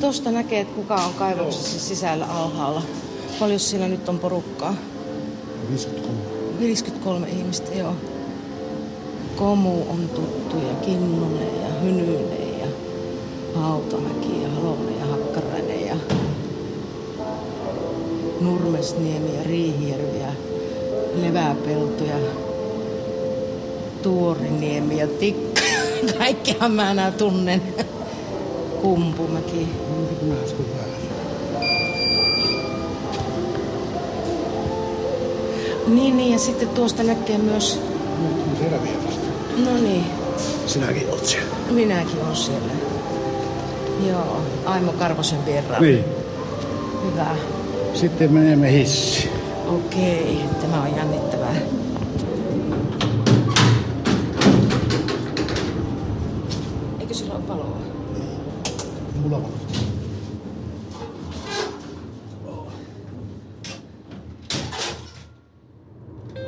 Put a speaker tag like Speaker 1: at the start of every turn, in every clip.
Speaker 1: tosta näkee, että kuka on kaivoksessa sisällä alhaalla. Paljon siellä nyt on porukkaa?
Speaker 2: 53.
Speaker 1: 53 ihmistä, joo. Komu on tuttu ja Kinnunen ja Hynynen ja Hautamäki ja Halonen ja Hakkarainen ja Nurmesniemi ja Riihijärvi ja Leväpelto ja Tuoriniemi ja Tikka. Kaikkihan mä nää tunnen. Kumpumäki. Niin, niin, ja sitten tuosta näkee myös... No niin,
Speaker 2: Sinäkin oot siellä.
Speaker 1: minäkin on siellä. Joo, Aimo Karvosen vieraan.
Speaker 2: Niin.
Speaker 1: Hyvä.
Speaker 2: Sitten menemme hissiin.
Speaker 1: Okei, tämä on jännittävää. Eikö sillä ole paloa?
Speaker 2: Mulla on.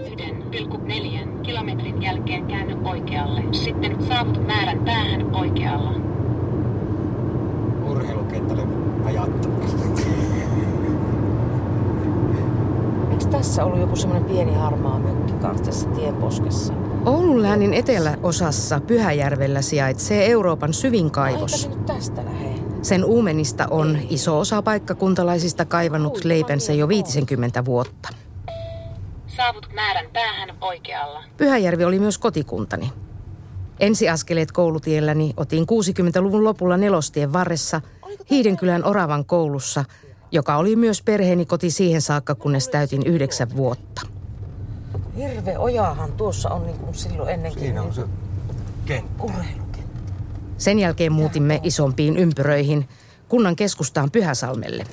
Speaker 3: Yhden pilkku neljän kilometrin jälkeen käänny oikealle. Sitten saavut määrän päähän oikealla.
Speaker 4: urheilukentälle ajattu.
Speaker 1: Eikö tässä ollut joku semmoinen pieni harmaa mökki kanssa tässä tienposkessa? Oulun läänin eteläosassa Pyhäjärvellä sijaitsee Euroopan syvin kaivos. nyt tästä lähe? Sen uumenista on iso osa paikkakuntalaisista kaivannut leipänsä jo 50 vuotta.
Speaker 3: Saavut määrän päähän oikealla.
Speaker 1: Pyhäjärvi oli myös kotikuntani. Ensiaskeleet koulutielläni otin 60-luvun lopulla nelostien varressa Hiidenkylän Oravan koulussa, joka oli myös perheeni koti siihen saakka, kunnes täytin yhdeksän vuotta. Hirve ojahan tuossa on niin kuin silloin ennenkin.
Speaker 4: Siinä on se kenttä.
Speaker 1: Sen jälkeen muutimme isompiin ympyröihin kunnan keskustaan Pyhäsalmelle.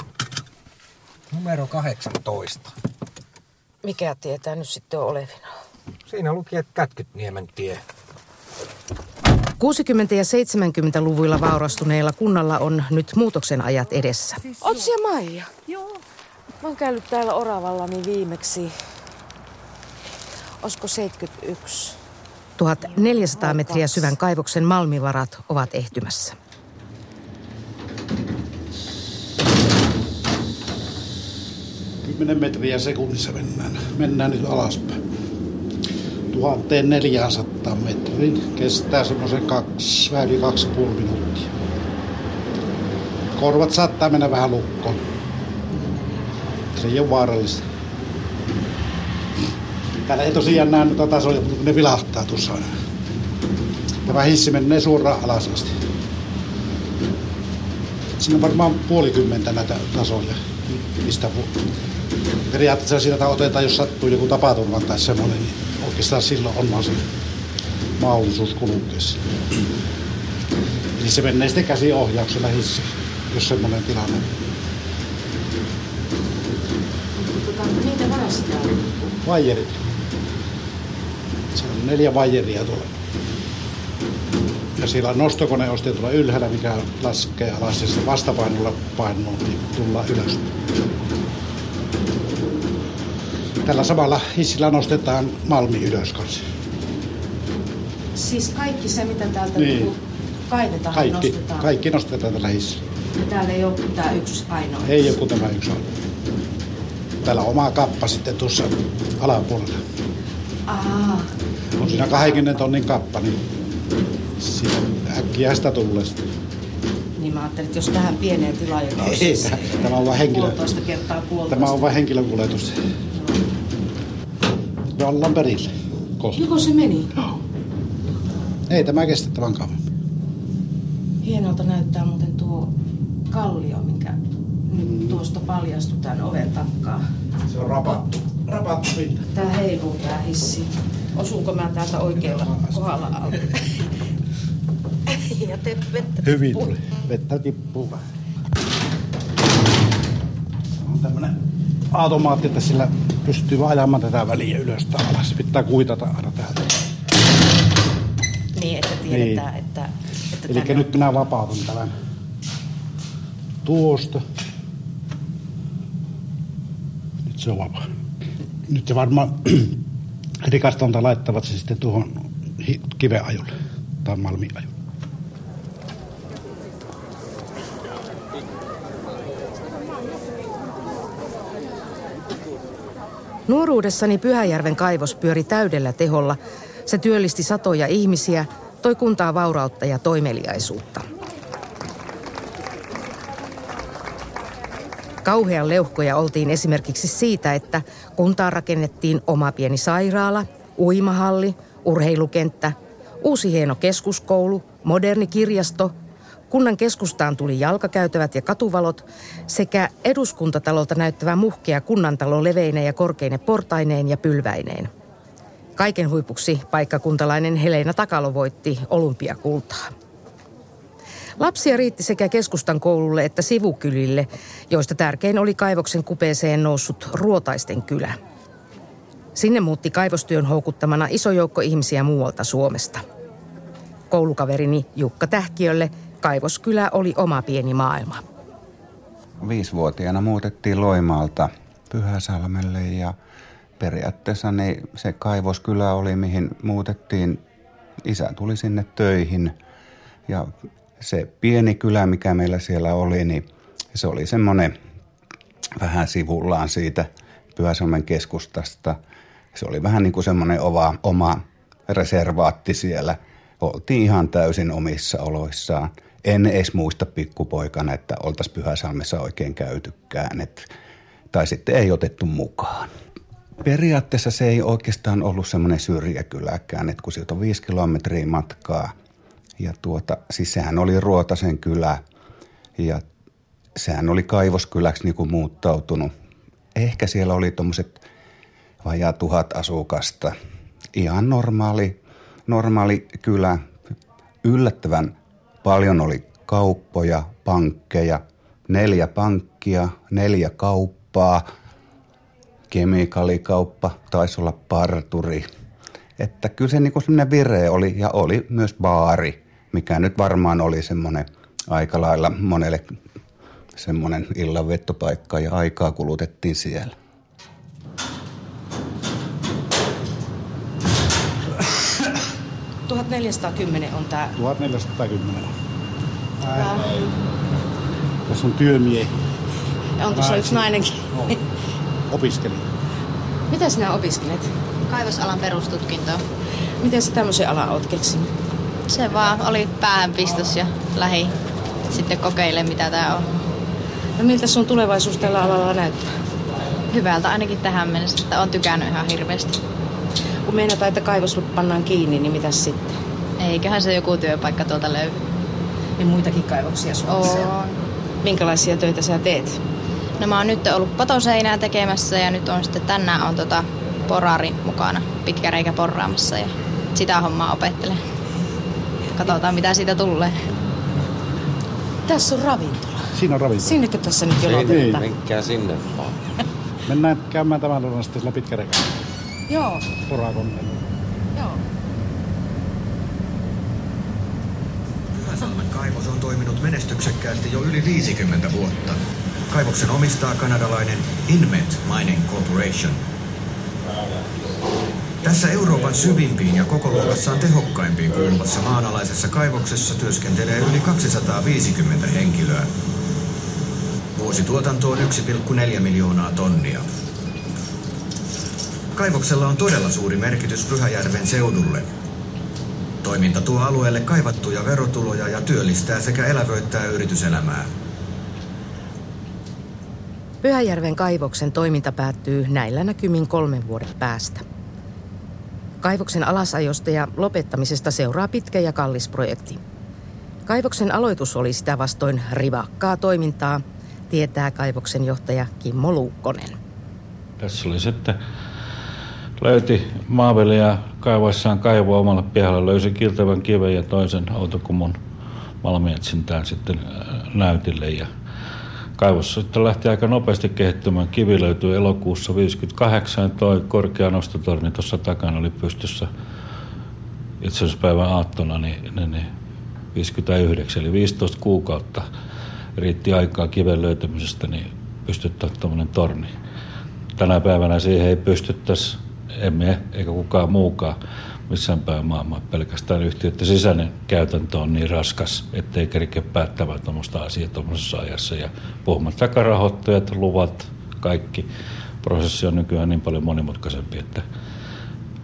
Speaker 4: Numero 18.
Speaker 1: Mikä tietää nyt sitten on olevina?
Speaker 4: Siinä luki, että Kätkytniemen tie.
Speaker 1: 60- ja 70-luvuilla vaurastuneilla kunnalla on nyt muutoksen ajat edessä. Oot siellä Maija? Joo. Mä oon käynyt täällä Oravallani viimeksi. Olisiko 71? 1400 metriä syvän kaivoksen malmivarat ovat ehtymässä.
Speaker 2: Kymmenen metriä sekunnissa mennään. Mennään nyt alaspäin. 1400 metrin. Kestää semmoisen kaksi, kaksi puoli minuuttia. Korvat saattaa mennä vähän lukkoon. Se ei ole vaarallista. Täällä ei tosiaan näe noita tasoja, mutta ne vilahtaa tuossa aina. Tämä hissi menee suoraan alas asti. Siinä on varmaan puolikymmentä näitä tasoja, mistä periaatteessa sieltä otetaan, jos sattuu joku tapaturma tai semmoinen, niin oikeastaan silloin on vaan se mahdollisuus kulkea. Eli se menee sitten käsiohjauksella hissi, jos semmoinen tilanne. on.
Speaker 1: Tota, niitä varassa täällä.
Speaker 2: Vaijerit. Se on neljä vaijeria tuolla. Ja siellä on nostokone on sitten tuolla ylhäällä, mikä laskee alas ja sitten vastapainolla painuu, niin tullaan ylös. Tällä samalla hissillä nostetaan malmi ylös kanssa.
Speaker 1: Siis kaikki se, mitä täältä
Speaker 2: Niin.
Speaker 1: niin. kaivetaan,
Speaker 2: Kaikki,
Speaker 1: nostetaan.
Speaker 2: kaikki nostetaan tällä hissillä.
Speaker 1: Ja täällä ei ole tämä yksi ainoa.
Speaker 2: Ei joku tämä yksi ainoa. Täällä on oma kappa sitten tuossa alapuolella.
Speaker 1: Aa,
Speaker 2: On siinä 20 tonnin kappa, niin siitä äkkiä sitä tulee sitten.
Speaker 1: niin mä ajattelin, että jos tähän pieneen tilaan, joka on siis
Speaker 2: tämä- tämä on vain henkilö.
Speaker 1: puolitoista kertaa puolitoista.
Speaker 2: Tämä on vain henkilökuljetus. Ja ollaan perille. Kohta.
Speaker 1: Joko se meni?
Speaker 2: Ei tämä kestä tämän kauan.
Speaker 1: Hienolta näyttää muuten tuo kallio, minkä nyt tuosta paljastui tämän oven takkaa.
Speaker 2: Se on rapattu. Rapattu pinta.
Speaker 1: Tää heiluu tää hissi. Osuuko mä täältä oikealla kohdalla alle? ja te vettä
Speaker 2: Hyvin
Speaker 1: tippuu.
Speaker 2: tuli. Vettä tippuu vähän. On tämmönen automaatti, että sillä pystyy ajamaan tätä väliä ylös tai alas. Pitää kuitata aina täältä.
Speaker 1: Niin, että tiedetään, niin. että, että
Speaker 2: Eli nyt minä vapautun tämän tuosta. Nyt se on vapaa. Nyt se varmaan rikastonta laittavat se sitten tuohon kiveajulle tai malmiajulle.
Speaker 5: Nuoruudessani Pyhäjärven kaivos pyöri täydellä teholla. Se työllisti satoja ihmisiä, toi kuntaa vaurautta ja toimeliaisuutta. Kauhean leuhkoja oltiin esimerkiksi siitä, että kuntaan rakennettiin oma pieni sairaala, uimahalli, urheilukenttä, uusi hieno keskuskoulu, moderni kirjasto, kunnan keskustaan tuli jalkakäytävät ja katuvalot sekä eduskuntatalolta näyttävä muhkea kunnantalo leveine ja korkeine portaineen ja pylväineen. Kaiken huipuksi paikkakuntalainen Helena Takalo voitti olympiakultaa. Lapsia riitti sekä keskustan koululle että sivukylille, joista tärkein oli kaivoksen kupeeseen noussut Ruotaisten kylä. Sinne muutti kaivostyön houkuttamana iso joukko ihmisiä muualta Suomesta. Koulukaverini Jukka Tähkiölle kaivoskylä oli oma pieni maailma.
Speaker 6: Viisivuotiaana muutettiin Loimaalta Pyhäsalmelle ja periaatteessa niin se kaivoskylä oli, mihin muutettiin. Isä tuli sinne töihin ja se pieni kylä, mikä meillä siellä oli, niin se oli semmoinen vähän sivullaan siitä Pyhäsalmen keskustasta. Se oli vähän niin kuin semmoinen oma, oma reservaatti siellä. Oltiin ihan täysin omissa oloissaan. En edes muista pikkupoikana, että oltaisiin Pyhäsalmessa oikein käytykään. Et, tai sitten ei otettu mukaan. Periaatteessa se ei oikeastaan ollut semmoinen syrjäkyläkään, että kun sieltä on viisi kilometriä matkaa – ja tuota, siis sehän oli Ruotasen kylä ja sehän oli kaivoskyläksi niin kuin muuttautunut. Ehkä siellä oli tuommoiset vajaa tuhat asukasta. Ihan normaali, normaali kylä. Yllättävän paljon oli kauppoja, pankkeja, neljä pankkia, neljä kauppaa, kemikaalikauppa, taisi olla parturi. Että kyllä se niin semmoinen vire oli ja oli myös baari mikä nyt varmaan oli semmoinen aika lailla monelle semmoinen illan vettopaikka ja aikaa kulutettiin siellä.
Speaker 5: ...1410 on tämä.
Speaker 2: 1410. Tässä on työmiehi.
Speaker 5: Ja on tuossa yksi nainenkin.
Speaker 2: No. Opiskeli.
Speaker 5: Mitä sinä opiskelet?
Speaker 7: Kaivosalan perustutkinto.
Speaker 5: Miten sä tämmöisen alan oot keksinyt?
Speaker 7: Se vaan oli päähänpistos ja lähi sitten kokeile mitä tää on.
Speaker 5: No miltä sun tulevaisuus tällä alalla näyttää?
Speaker 7: Hyvältä ainakin tähän mennessä, että on tykännyt ihan hirveästi.
Speaker 5: Kun meinataan, että kaivos pannaan kiinni, niin mitä sitten?
Speaker 7: Eiköhän se joku työpaikka tuolta löydy.
Speaker 5: Niin muitakin kaivoksia Suomessa?
Speaker 7: On.
Speaker 5: Minkälaisia töitä sä teet?
Speaker 7: No mä oon nyt ollut patoseinää tekemässä ja nyt on sitten tänään on tota porari mukana pitkäreikä porraamassa ja sitä hommaa opettelen. Katsotaan, mitä siitä tulee.
Speaker 5: Tässä on ravintola.
Speaker 2: Siinä on ravintola.
Speaker 5: Sinnekö tässä nyt jo
Speaker 8: Ei, menkää sinne vaan.
Speaker 2: Mennään käymään tämän sitten sillä pitkäreikään.
Speaker 5: Joo.
Speaker 2: Porakoneella.
Speaker 5: Joo.
Speaker 9: Pyhäsalmen kaivos on toiminut menestyksekkäästi jo yli 50 vuotta. Kaivoksen omistaa kanadalainen Inmet Mining Corporation – tässä Euroopan syvimpiin ja koko luokassaan tehokkaimpiin kuuluvassa maanalaisessa kaivoksessa työskentelee yli 250 henkilöä. Vuosituotanto on 1,4 miljoonaa tonnia. Kaivoksella on todella suuri merkitys Pyhäjärven seudulle. Toiminta tuo alueelle kaivattuja verotuloja ja työllistää sekä elävöittää yrityselämää.
Speaker 5: Pyhäjärven kaivoksen toiminta päättyy näillä näkymin kolmen vuoden päästä. Kaivoksen alasajosta ja lopettamisesta seuraa pitkä ja kallis projekti. Kaivoksen aloitus oli sitä vastoin rivakkaa toimintaa, tietää kaivoksen johtaja Kimmo Luukkonen.
Speaker 10: Tässä oli sitten löyti maaveliä kaivoissaan kaivoa omalle pihalla, löysi kiltävän kiven ja toisen autokummun malmietsintään sitten äh, näytille ja kaivos sitten lähti aika nopeasti kehittymään. Kivi löytyi elokuussa 58. Tuo korkea nostotorni tuossa takana oli pystyssä itse asiassa päivän aattona niin, niin, niin 59, eli 15 kuukautta riitti aikaa kiven löytämisestä, niin pystyttää tuommoinen torni. Tänä päivänä siihen ei pystyttäisi, emme eikä kukaan muukaan missään päin maailmaa. Pelkästään yhtiöiden sisäinen käytäntö on niin raskas, ettei kerkeä päättämään tuommoista asiaa tuommoisessa ajassa. Ja puhumattakaan rahoittajat, luvat, kaikki prosessi on nykyään niin paljon monimutkaisempi, että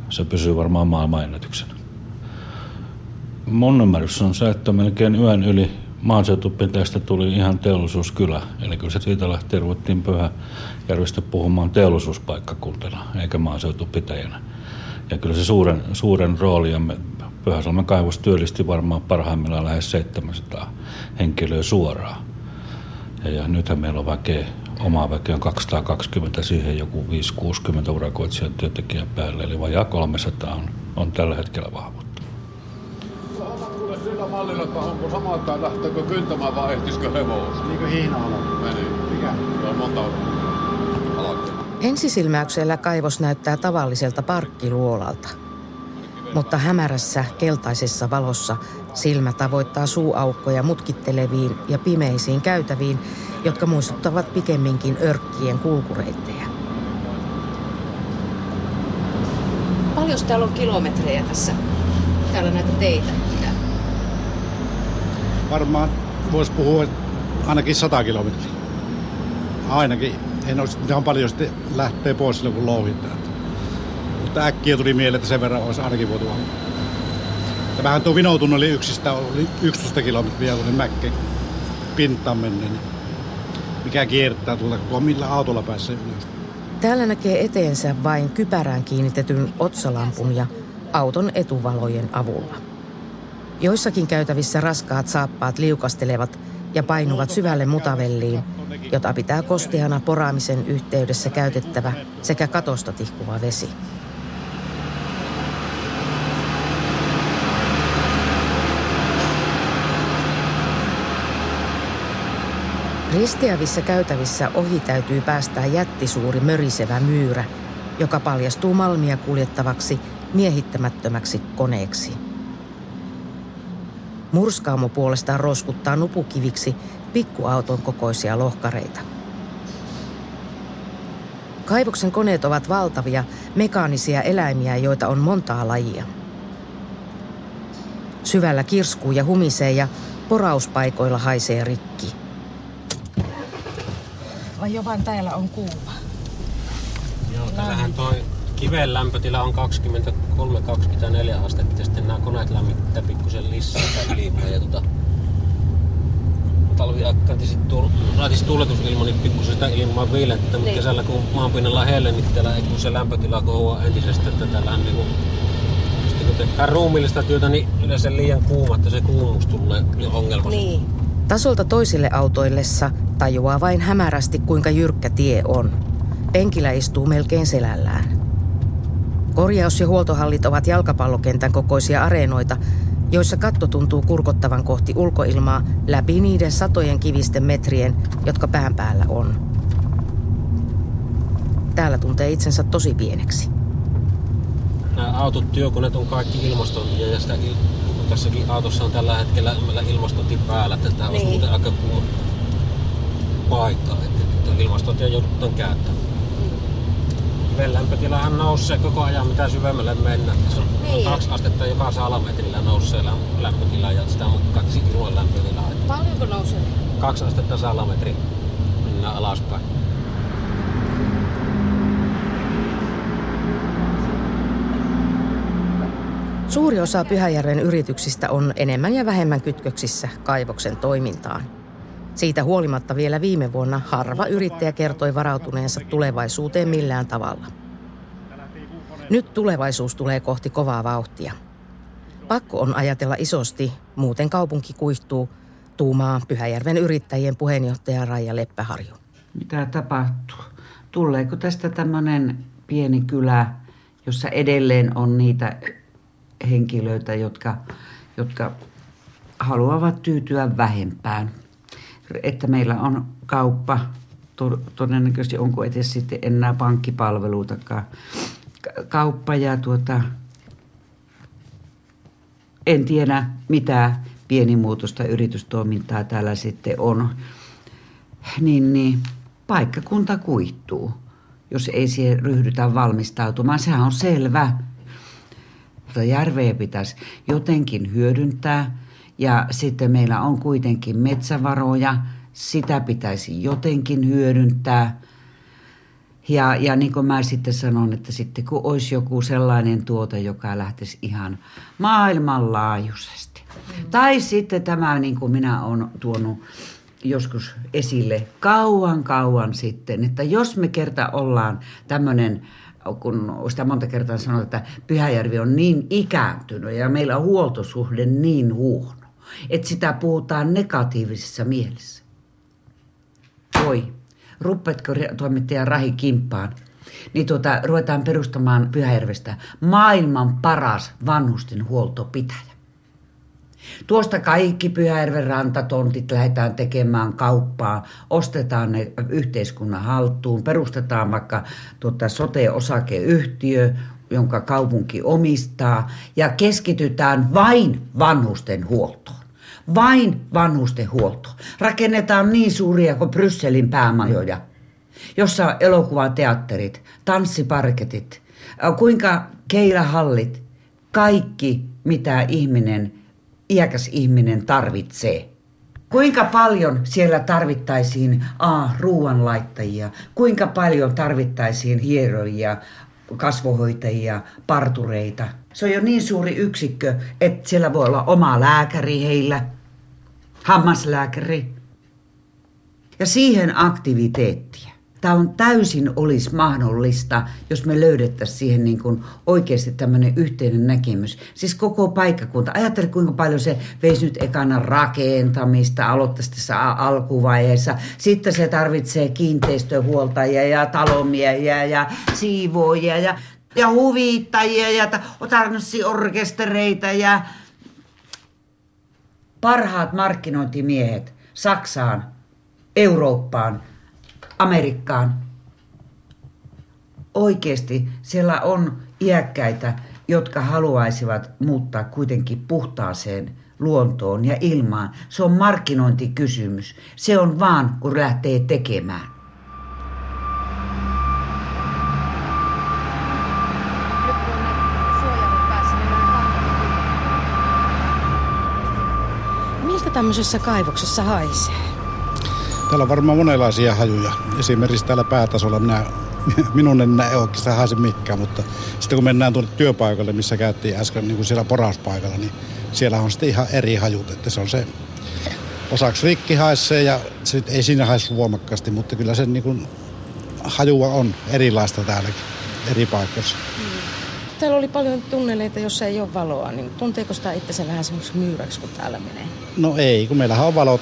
Speaker 10: se pysyy varmaan maailmanennätyksenä. Mun ymmärrys on se, että melkein yön yli maaseutupinteestä tuli ihan teollisuuskylä. Eli kyllä se siitä lähtien ruvettiin Pyhäjärvestä puhumaan teollisuuspaikkakuntana, eikä maaseutupitäjänä. Ja kyllä se suuren, suuren roolin Pyhäsalmen kaivos työllisti varmaan parhaimmillaan lähes 700 henkilöä suoraan. Ja, ja nythän meillä on väkeä, omaa väkeä on 220, siihen joku 5-60 urakoitsijan työntekijän päälle, eli vajaa 300 on, on tällä hetkellä vahvuutta.
Speaker 11: Mallilla, että onko samaa tai lähteekö kyntämään vai ehtisikö hevosta?
Speaker 2: Niin kuin hiinaalla.
Speaker 11: Meni.
Speaker 2: Mikä?
Speaker 11: Se on monta
Speaker 5: Ensisilmäyksellä kaivos näyttää tavalliselta parkkiluolalta. Mutta hämärässä, keltaisessa valossa silmä tavoittaa suuaukkoja mutkitteleviin ja pimeisiin käytäviin, jotka muistuttavat pikemminkin örkkien kulkureittejä. Paljon täällä on kilometrejä tässä? Täällä näitä teitä.
Speaker 2: Varmaan voisi puhua ainakin 100 kilometriä. Ainakin. En olisi ihan paljon sitten lähtee pois silloin, kun louhitaan. Mutta äkkiä tuli mieleen, että sen verran olisi ainakin voitu olla. Tämähän tuo vinoutunneli yksistä oli 11 kilometriä tuonne mäkkeen pintaan menneen. Mikä kiertää tuolta, kun millä autolla pääsee ylös.
Speaker 5: Täällä näkee eteensä vain kypärään kiinnitetyn otsalampun ja auton etuvalojen avulla. Joissakin käytävissä raskaat saappaat liukastelevat ja painuvat syvälle mutavelliin, jota pitää kosteana poraamisen yhteydessä käytettävä sekä katosta tihkuva vesi. Risteävissä käytävissä ohi täytyy päästää jättisuuri mörisevä myyrä, joka paljastuu malmia kuljettavaksi miehittämättömäksi koneeksi. Murskaamo puolestaan roskuttaa nupukiviksi pikkuauton kokoisia lohkareita. Kaivoksen koneet ovat valtavia, mekaanisia eläimiä, joita on montaa lajia. Syvällä kirskuu ja humisee ja porauspaikoilla haisee rikki. Vai jo vaan täällä on kuuma?
Speaker 12: Joo, täällähän toi kiven lämpötila on 23-24 astetta ja sitten nämä koneet lämmittää pikkusen lisää tai ylipäin. Ja tota, talviaikaan sitten tuul, laitis tuuletusilma, niin pikkusen sitä ilmaa viilettä, mutta niin. kesällä kun maanpinnalla on helle, niin täällä ei kun se lämpötila kohoaa entisestä, että täällähän niinku sitten kun tehdään ruumiillista työtä, niin yleensä liian kuuma, että se kuumuus tulee ongelma.
Speaker 5: Niin. Tasolta toisille autoillessa tajuaa vain hämärästi, kuinka jyrkkä tie on. Penkillä istuu melkein selällään. Korjaus- ja huoltohallit ovat jalkapallokentän kokoisia areenoita, joissa katto tuntuu kurkottavan kohti ulkoilmaa läpi niiden satojen kivisten metrien, jotka pään päällä on. Täällä tuntee itsensä tosi pieneksi.
Speaker 12: Nämä autot, työkoneet on kaikki ilmastointia ja sitä il- tässäkin autossa on tällä hetkellä ilmastointi päällä, että tämä niin. olisi aika kuuma paikka, että ilmastointia joudutaan käyttämään veden lämpötilahan nousee koko ajan mitä syvemmälle mennään. Se on niin. kaksi astetta joka salametrillä nousee lämpötila ja sitä mukaan ilman lämpötila.
Speaker 5: Paljonko nousee?
Speaker 12: Kaksi astetta salametri mennään alaspäin.
Speaker 5: Suuri osa Pyhäjärven yrityksistä on enemmän ja vähemmän kytköksissä kaivoksen toimintaan. Siitä huolimatta vielä viime vuonna harva yrittäjä kertoi varautuneensa tulevaisuuteen millään tavalla. Nyt tulevaisuus tulee kohti kovaa vauhtia. Pakko on ajatella isosti, muuten kaupunki kuihtuu, tuumaa Pyhäjärven yrittäjien puheenjohtaja Raija Leppäharju.
Speaker 13: Mitä tapahtuu? Tuleeko tästä tämmöinen pieni kylä, jossa edelleen on niitä henkilöitä, jotka, jotka haluavat tyytyä vähempään? Että meillä on kauppa, todennäköisesti onko edes sitten enää pankkipalveluitakaan, kauppa ja tuota, en tiedä mitä pienimuotoista yritystoimintaa täällä sitten on, niin, niin paikkakunta kuihtuu, jos ei siihen ryhdytä valmistautumaan. Sehän on selvä. Mutta järveä pitäisi jotenkin hyödyntää ja sitten meillä on kuitenkin metsävaroja, sitä pitäisi jotenkin hyödyntää. Ja, ja niin kuin mä sitten sanon, että sitten kun olisi joku sellainen tuote, joka lähtisi ihan maailmanlaajuisesti. Mm. Tai sitten tämä, niin kuin minä olen tuonut joskus esille kauan kauan sitten, että jos me kerta ollaan tämmöinen kun sitä monta kertaa sanoo, että Pyhäjärvi on niin ikääntynyt ja meillä on huoltosuhde niin huono, että sitä puhutaan negatiivisessa mielessä. Voi, ruppetko toimittaja Rahi Kimppaan, niin tuota, ruvetaan perustamaan Pyhäjärvestä maailman paras vanhusten huoltopitäjä. Tuosta kaikki Pyhäjärven rantatontit lähdetään tekemään kauppaa, ostetaan ne yhteiskunnan haltuun, perustetaan vaikka tuota sote-osakeyhtiö, jonka kaupunki omistaa, ja keskitytään vain vanhusten huoltoon. Vain vanhusten huoltoon. Rakennetaan niin suuria kuin Brysselin päämajoja, jossa on elokuvateatterit, tanssiparketit, kuinka keilahallit, kaikki mitä ihminen – iäkäs ihminen tarvitsee. Kuinka paljon siellä tarvittaisiin A, ruoanlaittajia, kuinka paljon tarvittaisiin hieroja, kasvohoitajia, partureita. Se on jo niin suuri yksikkö, että siellä voi olla oma lääkäri heillä, hammaslääkäri. Ja siihen aktiviteettia tämä on täysin olisi mahdollista, jos me löydettäisiin siihen niin kuin oikeasti tämmöinen yhteinen näkemys. Siis koko paikkakunta. Ajattele, kuinka paljon se veisi nyt ekana rakentamista, aloittaisi tässä alkuvaiheessa. Sitten se tarvitsee kiinteistöhuoltajia ja talomiehiä ja siivoojia ja, ja huvittajia ja tanssiorkestereita ja parhaat markkinointimiehet Saksaan, Eurooppaan – Amerikkaan. Oikeasti siellä on iäkkäitä, jotka haluaisivat muuttaa kuitenkin puhtaaseen luontoon ja ilmaan. Se on markkinointikysymys. Se on vaan, kun lähtee tekemään.
Speaker 5: Miltä tämmöisessä kaivoksessa haisee?
Speaker 2: Täällä on varmaan monenlaisia hajuja. Esimerkiksi täällä päätasolla minä, minun en näe oikeastaan haise mikään, mutta sitten kun mennään tuonne työpaikalle, missä käytiin äsken niin kuin siellä poraspaikalla, niin siellä on sitten ihan eri hajut. Että se on se osaksi rikki haisee ja sit ei siinä haissu voimakkaasti, mutta kyllä se niin kuin, hajua on erilaista täälläkin eri paikoissa.
Speaker 5: Täällä oli paljon tunneleita, jossa ei ole valoa, niin tunteeko sitä itse vähän semmoiksi myyräksi, kun täällä menee?
Speaker 2: No ei, kun meillähän on valot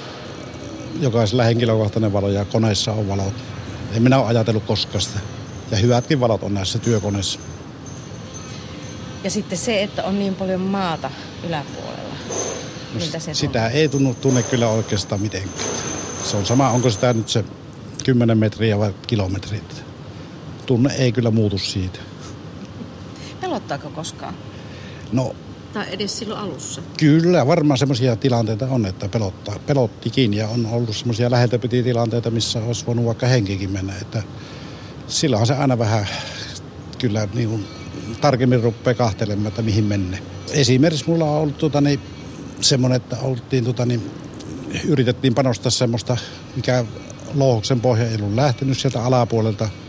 Speaker 2: jokaisella henkilökohtainen valo ja koneissa on valot. En minä ole ajatellut koskaan sitä. Ja hyvätkin valot on näissä työkoneissa.
Speaker 5: Ja sitten se, että on niin paljon maata yläpuolella.
Speaker 2: No, Miltä se sitä tunne? ei tunnu, tunne kyllä oikeastaan mitenkään. Se on sama, onko sitä nyt se 10 metriä vai kilometrit. Tunne ei kyllä muutu siitä.
Speaker 5: Pelottaako koskaan?
Speaker 2: No
Speaker 5: tai edes silloin alussa?
Speaker 2: Kyllä, varmaan semmoisia tilanteita on, että pelottaa, pelottikin ja on ollut semmoisia läheltä tilanteita, missä olisi voinut vaikka henkikin mennä. Että silloinhan se aina vähän kyllä niin kuin, tarkemmin rupeaa kahtelemaan, että mihin menne. Esimerkiksi mulla on ollut tuota, niin, semmoinen, että oltiin, tuota, niin, yritettiin panostaa semmoista, mikä louhoksen pohja ei ollut lähtenyt sieltä alapuolelta –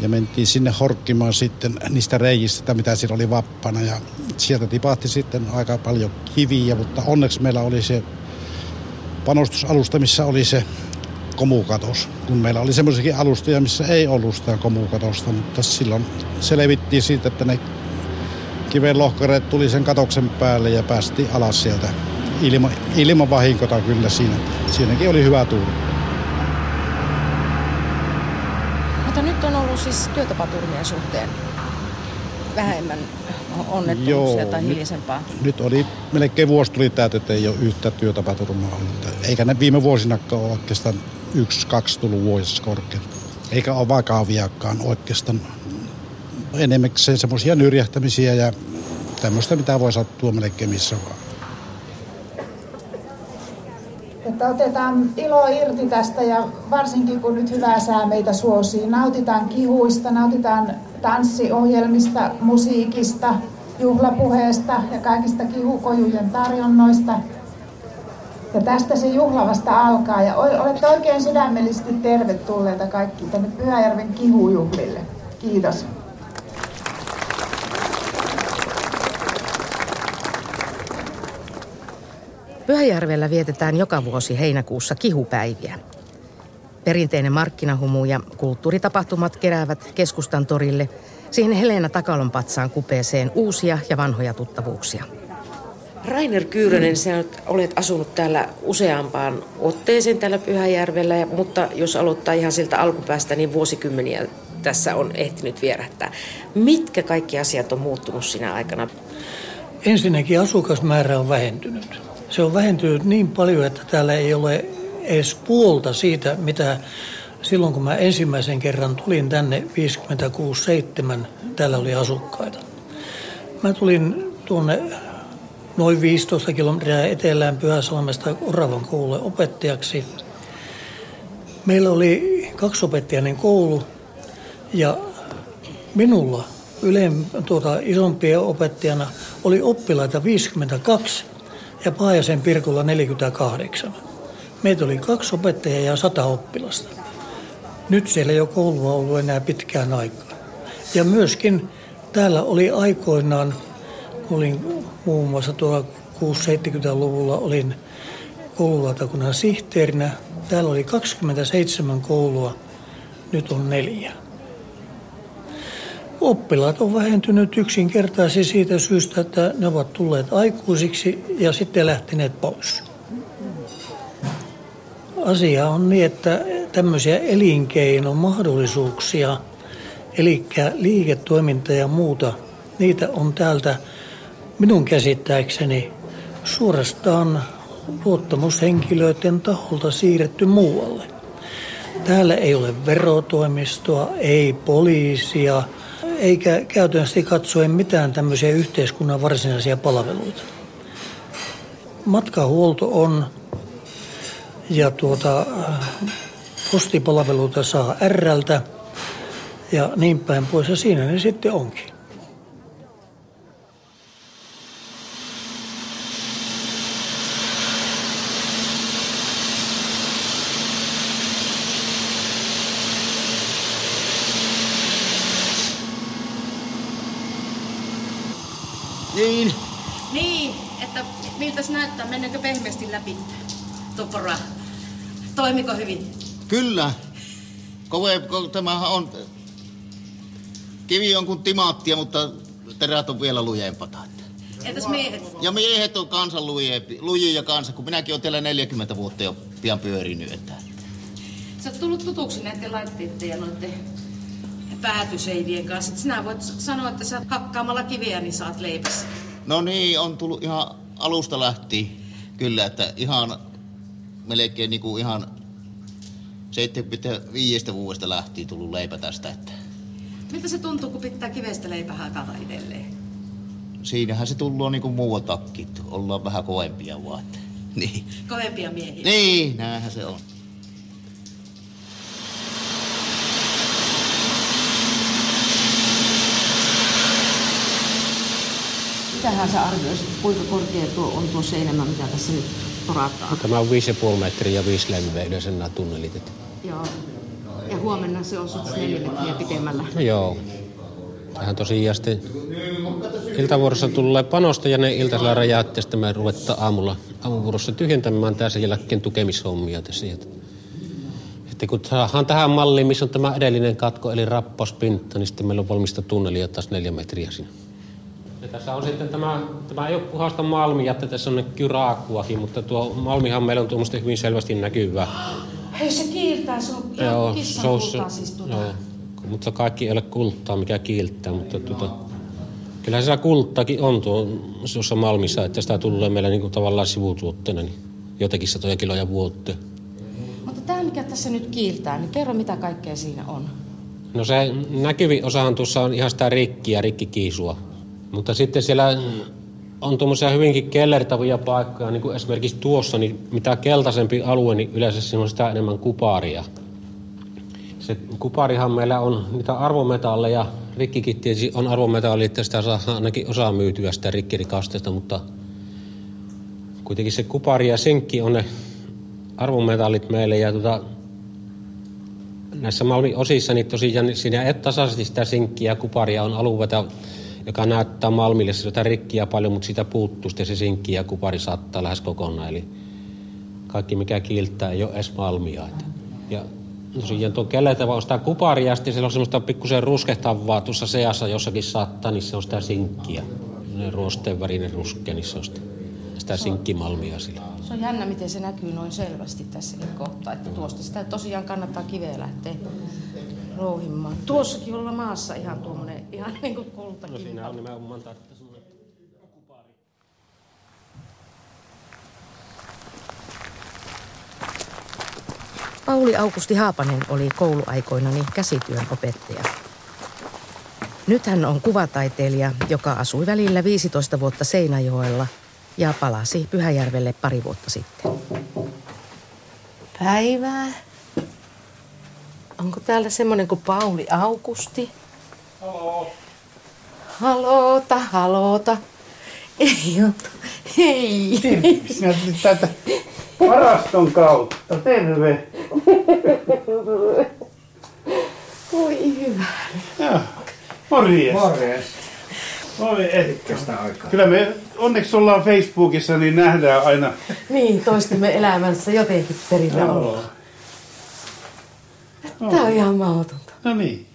Speaker 2: ja mentiin sinne horkkimaan sitten niistä reijistä, mitä siellä oli vappana. Ja sieltä tipahti sitten aika paljon kiviä, mutta onneksi meillä oli se panostusalusta, missä oli se komukatos. Kun meillä oli semmoisiakin alustoja, missä ei ollut sitä komukatosta, mutta silloin selvittiin siitä, että ne kiven lohkareet tuli sen katoksen päälle ja päästi alas sieltä. Ilma, ilman vahinkota kyllä siinä. Siinäkin oli hyvä tuuri.
Speaker 5: Mutta nyt on ollut siis työtapaturmien suhteen vähemmän onnettomuuksia Joo, tai hiljaisempaa.
Speaker 2: Nyt, nyt oli melkein vuosi tuli täytä, että ei ole yhtä työtapaturmaa ollut. Eikä ne viime vuosinakaan ole oikeastaan yksi, kaksi tullut vuosissa korkein. Eikä ole vakaviakaan oikeastaan. Enimmäkseen semmoisia nyrjähtämisiä ja tämmöistä, mitä voi sattua melkein missä vaan.
Speaker 14: Että otetaan ilo irti tästä ja varsinkin kun nyt hyvää sää meitä suosii. Nautitaan kihuista, nautitaan tanssiohjelmista, musiikista, juhlapuheesta ja kaikista kihukojujen tarjonnoista. Ja tästä se juhla vasta alkaa ja olette oikein sydämellisesti tervetulleita kaikki tänne Pyhäjärven kihujuhlille. Kiitos.
Speaker 5: Pyhäjärvellä vietetään joka vuosi heinäkuussa kihupäiviä. Perinteinen markkinahumu ja kulttuuritapahtumat keräävät keskustan torille siihen Helena Takalon patsaan kupeeseen uusia ja vanhoja tuttavuuksia. Rainer Kyyrönen, sä olet asunut täällä useampaan otteeseen täällä Pyhäjärvellä, mutta jos aloittaa ihan siltä alkupäästä, niin vuosikymmeniä tässä on ehtinyt vierähtää. Mitkä kaikki asiat on muuttunut sinä aikana?
Speaker 15: Ensinnäkin asukasmäärä on vähentynyt. Se on vähentynyt niin paljon, että täällä ei ole edes puolta siitä, mitä silloin kun mä ensimmäisen kerran tulin tänne 56-7, täällä oli asukkaita. Mä tulin tuonne noin 15 kilometriä etelään Pyhäsalmesta Oravan koululle opettajaksi. Meillä oli kaksiopettajainen koulu ja minulla ylem, tuota, isompien opettajana oli oppilaita 52 ja Paajasen Pirkulla 48. Meitä oli kaksi opettajaa ja sata oppilasta. Nyt siellä ei ole koulua ollut enää pitkään aikaa. Ja myöskin täällä oli aikoinaan, olin muun muassa tuolla 6-70-luvulla, olin koululautakunnan sihteerinä. Täällä oli 27 koulua, nyt on neljä. Oppilaat on vähentynyt yksinkertaisesti siitä syystä, että ne ovat tulleet aikuisiksi ja sitten lähteneet pois. Asia on niin, että tämmöisiä elinkeinomahdollisuuksia, eli liiketoiminta ja muuta, niitä on täältä minun käsittääkseni suorastaan luottamushenkilöiden taholta siirretty muualle. Täällä ei ole verotoimistoa, ei poliisia, eikä käytännössä katsoen mitään tämmöisiä yhteiskunnan varsinaisia palveluita. Matkahuolto on ja tuota, postipalveluita saa Rltä ja niin päin pois ja siinä ne sitten onkin.
Speaker 16: Niin.
Speaker 17: Niin, että miltä se pehmeästi läpi tuo pora? Toimiko hyvin?
Speaker 16: Kyllä. Kove, tämähän on... Kivi on kuin timaattia, mutta terät on vielä lujempata.
Speaker 17: Entäs miehet?
Speaker 16: Ja miehet on kansan lujempi, lujia kanssa, kun minäkin olen teillä 40 vuotta jo pian pyörinyt. Että...
Speaker 17: Sä oot tullut tutuksi näiden laitteiden ja noiden päätyseivien kanssa. Et sinä voit sanoa, että sä hakkaamalla kiveä, niin saat leipässä.
Speaker 16: No niin, on tullut ihan alusta lähtien kyllä, että ihan melkein niin kuin ihan 75 vuodesta lähtien tullut leipä tästä. Että...
Speaker 17: Miltä se tuntuu, kun pitää kivestä leipä hakata itselleen?
Speaker 16: Siinähän se tullut niin kuin muualtakin. Ollaan vähän kovempia vaan. Että... Niin.
Speaker 17: Kovempia miehiä?
Speaker 16: Niin, näinhän se on.
Speaker 17: Mitähän sä arvioisit, kuinka korkea tuo on tuo seinämä, mitä tässä nyt porataan?
Speaker 12: Tämä on 5,5 metriä ja 5 levyä yleensä nämä tunnelit.
Speaker 17: Joo. Ja huomenna se on sitten 4 metriä pitemmällä.
Speaker 12: No joo. Tähän tosiaan iltavuorossa tulee panosta ja ne iltaisella rajat ja sitten me ruvetaan aamulla aamuvuorossa tyhjentämään tässä jälkeen tukemishommia tässä. Sitten kun saadaan tähän malliin, missä on tämä edellinen katko eli rappauspinta, niin sitten meillä on valmista tunnelia taas neljä metriä siinä. Ja tässä on sitten tämä, tämä ei ole puhasta malmia, että tässä on kyraakuakin, mutta tuo malmihan meillä on tuommoista hyvin selvästi näkyvää.
Speaker 17: Hei se kiiltää, se on joo, se on, kultaa siis tuota. Joo,
Speaker 12: mutta kaikki ei ole kultaa, mikä kiiltää, mutta tuota, kyllä se kultaakin on tuossa malmissa, että sitä tulee meillä niin kuin tavallaan sivutuotteena niin jotakin satoja kiloja vuoteen.
Speaker 17: Mutta tämä, mikä tässä nyt kiiltää, niin kerro mitä kaikkea siinä on.
Speaker 12: No se näkyvin osahan tuossa on ihan sitä rikkiä, rikkikiisua. Mutta sitten siellä on tuommoisia hyvinkin kellertavia paikkoja, niin kuin esimerkiksi tuossa, niin mitä keltaisempi alue, niin yleensä siinä on sitä enemmän kuparia. Se kuparihan meillä on niitä arvometalleja, rikkikin tietysti on arvometalli, että sitä saa ainakin osaa myytyä sitä rikkirikasteesta, mutta kuitenkin se kupari ja sinkki on ne arvometallit meille ja tota, näissä Malmin osissa niin tosiaan siinä et tasaisesti sitä sinkkiä ja kuparia on alueita, joka näyttää Malmille sitä rikkiä paljon, mutta siitä puuttuu sitten se sinkki ja kupari saattaa lähes kokonaan. Eli kaikki mikä kiiltää ei ole edes Malmia. Ja tosiaan tuon kelletävä on sitä kuparia ja sitten siellä on semmoista pikkusen ruskehtavaa tuossa seassa jossakin saattaa, niin se on sitä sinkkiä. Ne ruosteen värinen ruskea, niin se on sitä, sitä sinkkimalmia sillä.
Speaker 5: Se on jännä, miten se näkyy noin selvästi tässäkin kohtaa, että tuosta sitä tosiaan kannattaa kiveä lähteä rouhimmaan. Tuossakin olla maassa ihan tuommoinen, ihan niin kuin kultakin.
Speaker 12: No siinä on nimenomaan tarvittu semmoinen
Speaker 5: Pauli Aukusti Haapanen oli kouluaikoinani käsityön opettaja. Nyt hän on kuvataiteilija, joka asui välillä 15 vuotta Seinäjoella ja palasi Pyhäjärvelle pari vuotta sitten. Päivää. Onko täällä semmoinen kuin Pauli Aukusti?
Speaker 11: Halo.
Speaker 5: Haloota, haloota. Ei ota. Hei.
Speaker 11: Sinä täältä varaston kautta. Terve.
Speaker 5: Voi hyvä.
Speaker 11: Morjes.
Speaker 4: Morjes.
Speaker 11: Oi.
Speaker 4: Pitkästä aikaa.
Speaker 11: Kyllä me onneksi ollaan Facebookissa, niin nähdään aina.
Speaker 5: Niin, toistemme elämässä jotenkin perillä ollaan. Tämä on ihan mahdotonta.
Speaker 11: No niin.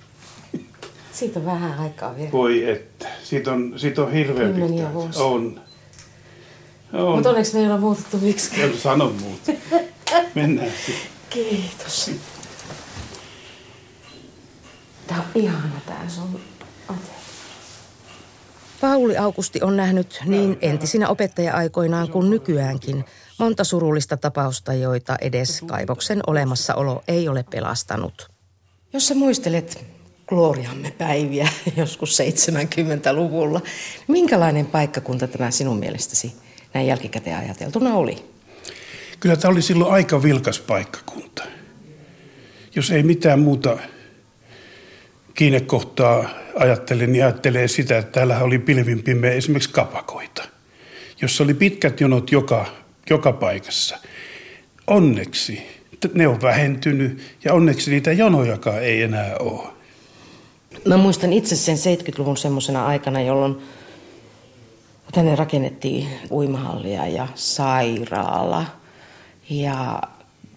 Speaker 5: Siitä on vähän aikaa vielä.
Speaker 11: Voi että. Siitä on, siitä on hirveän
Speaker 5: Kymmeniä vuosia.
Speaker 11: On. On.
Speaker 5: Mutta onneksi me ei olla muutettu miksikään.
Speaker 11: En sano muuta. Mennään sitten.
Speaker 5: Kiitos. Tää on ihana tää sun ate. Pauli Aukusti on nähnyt niin entisinä opettaja-aikoinaan kuin nykyäänkin monta surullista tapausta, joita edes kaivoksen olemassaolo ei ole pelastanut. Jos sä muistelet Gloriamme päiviä joskus 70-luvulla, minkälainen paikkakunta tämä sinun mielestäsi näin jälkikäteen ajateltuna oli?
Speaker 11: Kyllä tämä oli silloin aika vilkas paikkakunta. Jos ei mitään muuta kiinnekohtaa ajattele, niin ajattelee sitä, että täällä oli pilvin pimeä esimerkiksi kapakoita, jossa oli pitkät jonot joka, joka paikassa. Onneksi ne on vähentynyt ja onneksi niitä jonojakaan ei enää ole.
Speaker 5: Mä muistan itse sen 70-luvun semmoisena aikana, jolloin tänne rakennettiin uimahallia ja sairaala ja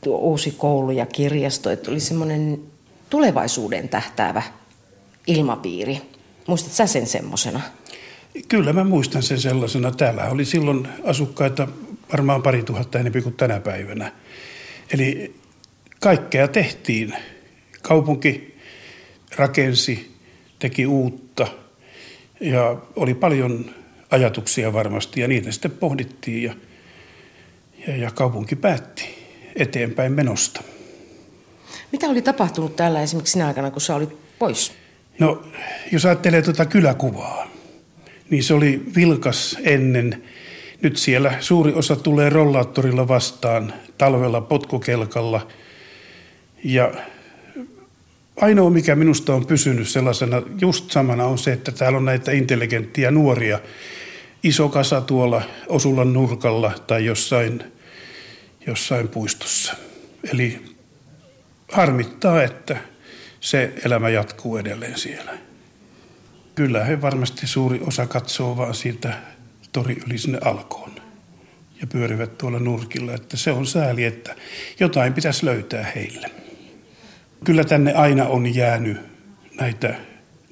Speaker 5: uusi koulu ja kirjasto. Että oli semmoinen tulevaisuuden tähtäävä ilmapiiri. Muistat sä sen semmoisena?
Speaker 11: Kyllä mä muistan sen sellaisena. Täällä oli silloin asukkaita varmaan pari tuhatta enemmän kuin tänä päivänä. Eli kaikkea tehtiin. Kaupunki rakensi, teki uutta ja oli paljon ajatuksia varmasti ja niitä sitten pohdittiin ja, ja, ja kaupunki päätti eteenpäin menosta.
Speaker 5: Mitä oli tapahtunut täällä esimerkiksi sinä aikana, kun sä olit pois?
Speaker 11: No, jos ajattelee tuota kyläkuvaa, niin se oli vilkas ennen. Nyt siellä suuri osa tulee rollaattorilla vastaan, talvella potkukelkalla. Ja ainoa, mikä minusta on pysynyt sellaisena just samana, on se, että täällä on näitä intelligenttiä nuoria. Iso kasa tuolla Osulan nurkalla tai jossain, jossain puistossa. Eli harmittaa, että se elämä jatkuu edelleen siellä. Kyllä he varmasti suuri osa katsoo vaan siitä tori yli sinne alkoon ja pyörivät tuolla nurkilla, että se on sääli, että jotain pitäisi löytää heille. Kyllä tänne aina on jäänyt näitä,